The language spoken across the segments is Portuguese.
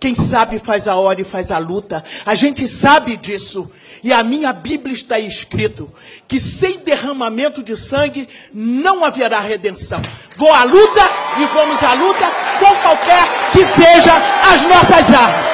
Quem sabe faz a hora e faz a luta. A gente sabe disso. E a minha Bíblia está escrito que sem derramamento de sangue não haverá redenção. Vou à luta e vamos à luta com qualquer que seja as nossas armas.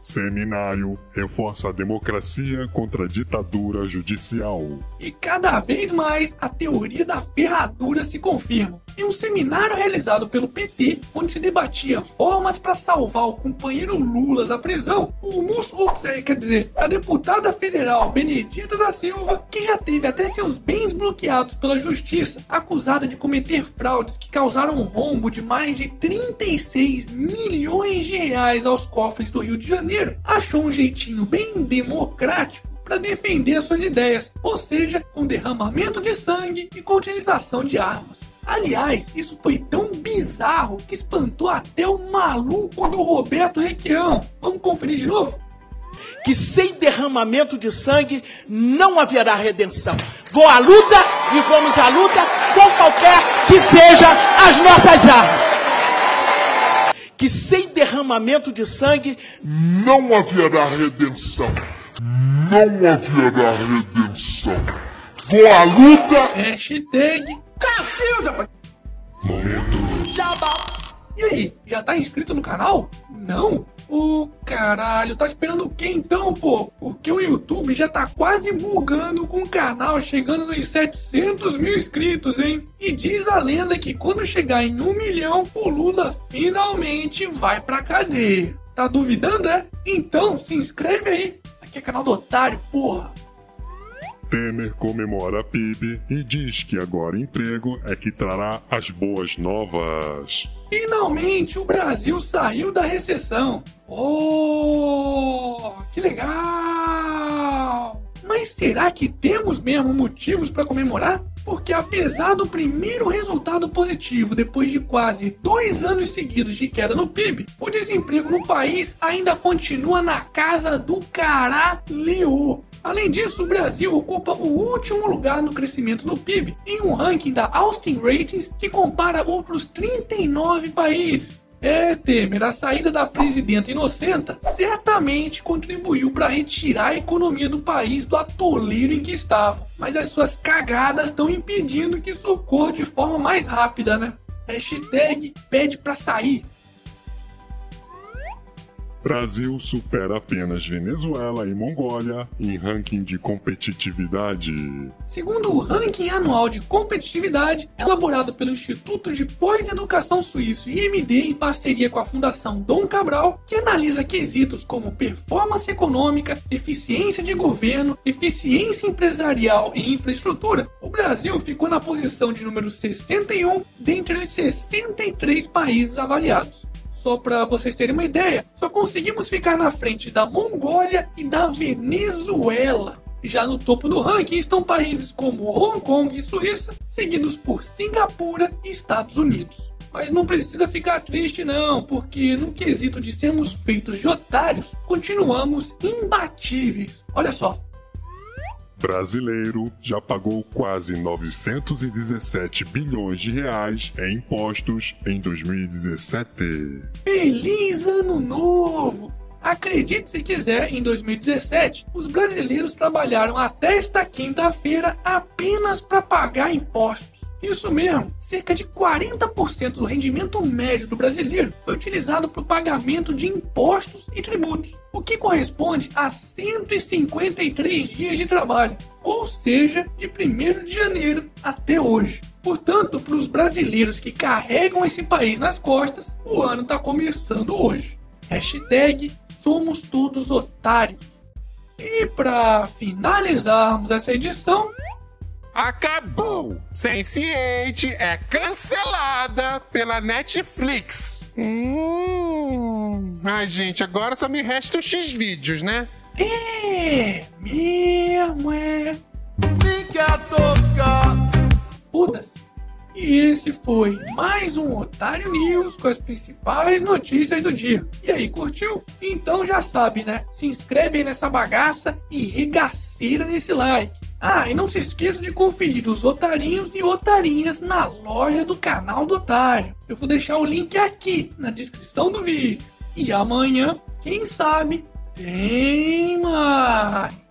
Seminário reforça a democracia contra a ditadura judicial. E cada vez mais a teoria da ferradura se confirma. Em um seminário realizado pelo PT, onde se debatia formas para salvar o companheiro Lula da prisão, o mus... Quer dizer, a deputada federal Benedita da Silva, que já teve até seus bens bloqueados pela justiça, acusada de cometer fraudes que causaram um rombo de mais de 36 milhões de reais aos cofres do Rio de Janeiro achou um jeitinho bem democrático para defender suas ideias, ou seja, com derramamento de sangue e com utilização de armas. Aliás, isso foi tão bizarro que espantou até o maluco do Roberto Requião. Vamos conferir de novo? Que sem derramamento de sangue não haverá redenção. Vou à luta e vamos à luta com qualquer que seja as nossas armas que sem derramamento de sangue não haverá redenção. Não haverá redenção. À luta. Hashtag Cacilda. Momento. Jabá. E aí, já tá inscrito no canal? Não? Ô oh, caralho, tá esperando o que então, pô? Porque o YouTube já tá quase bugando com o canal chegando nos 700 mil inscritos, hein? E diz a lenda que quando chegar em um milhão, o Lula finalmente vai pra cadeia. Tá duvidando, é? Então se inscreve aí. Aqui é canal do Otário, porra. Temer comemora a PIB e diz que agora emprego é que trará as boas novas. Finalmente o Brasil saiu da recessão. Oh, que legal! Mas será que temos mesmo motivos para comemorar? Porque apesar do primeiro resultado positivo depois de quase dois anos seguidos de queda no PIB, o desemprego no país ainda continua na casa do caralho. Além disso, o Brasil ocupa o último lugar no crescimento do PIB em um ranking da Austin Ratings que compara outros 39 países. É, Temer, a saída da presidenta inocenta certamente contribuiu para retirar a economia do país do atoleiro em que estava. Mas as suas cagadas estão impedindo que isso ocorra de forma mais rápida, né? Hashtag pede pra sair. Brasil supera apenas Venezuela e Mongólia em ranking de competitividade. Segundo o ranking anual de competitividade, elaborado pelo Instituto de Pós-Educação Suíço IMD em parceria com a Fundação Dom Cabral, que analisa quesitos como performance econômica, eficiência de governo, eficiência empresarial e infraestrutura, o Brasil ficou na posição de número 61 dentre os 63 países avaliados. Só para vocês terem uma ideia, só conseguimos ficar na frente da Mongólia e da Venezuela. Já no topo do ranking estão países como Hong Kong e Suíça, seguidos por Singapura e Estados Unidos. Mas não precisa ficar triste não, porque no quesito de sermos feitos de otários, continuamos imbatíveis. Olha só, brasileiro já pagou quase 917 bilhões de reais em impostos em 2017. Feliz Ano Novo! Acredite se quiser, em 2017, os brasileiros trabalharam até esta quinta-feira apenas para pagar impostos. Isso mesmo, cerca de 40% do rendimento médio do brasileiro foi utilizado para o pagamento de impostos e tributos, o que corresponde a 153 dias de trabalho, ou seja, de 1 de janeiro até hoje. Portanto, para os brasileiros que carregam esse país nas costas, o ano está começando hoje. Hashtag somos todos otários. E para finalizarmos essa edição, Acabou! Sense8 é cancelada pela Netflix. Hum. Ai, gente, agora só me resta os X-Vídeos, né? É, mesmo é. Fica tocar. Pudas. E esse foi mais um Otário News com as principais notícias do dia. E aí, curtiu? Então já sabe, né? Se inscreve aí nessa bagaça e regaceira nesse like. Ah, e não se esqueça de conferir os otarinhos e otarinhas na loja do canal do Otário. Eu vou deixar o link aqui na descrição do vídeo. E amanhã, quem sabe, tem mais.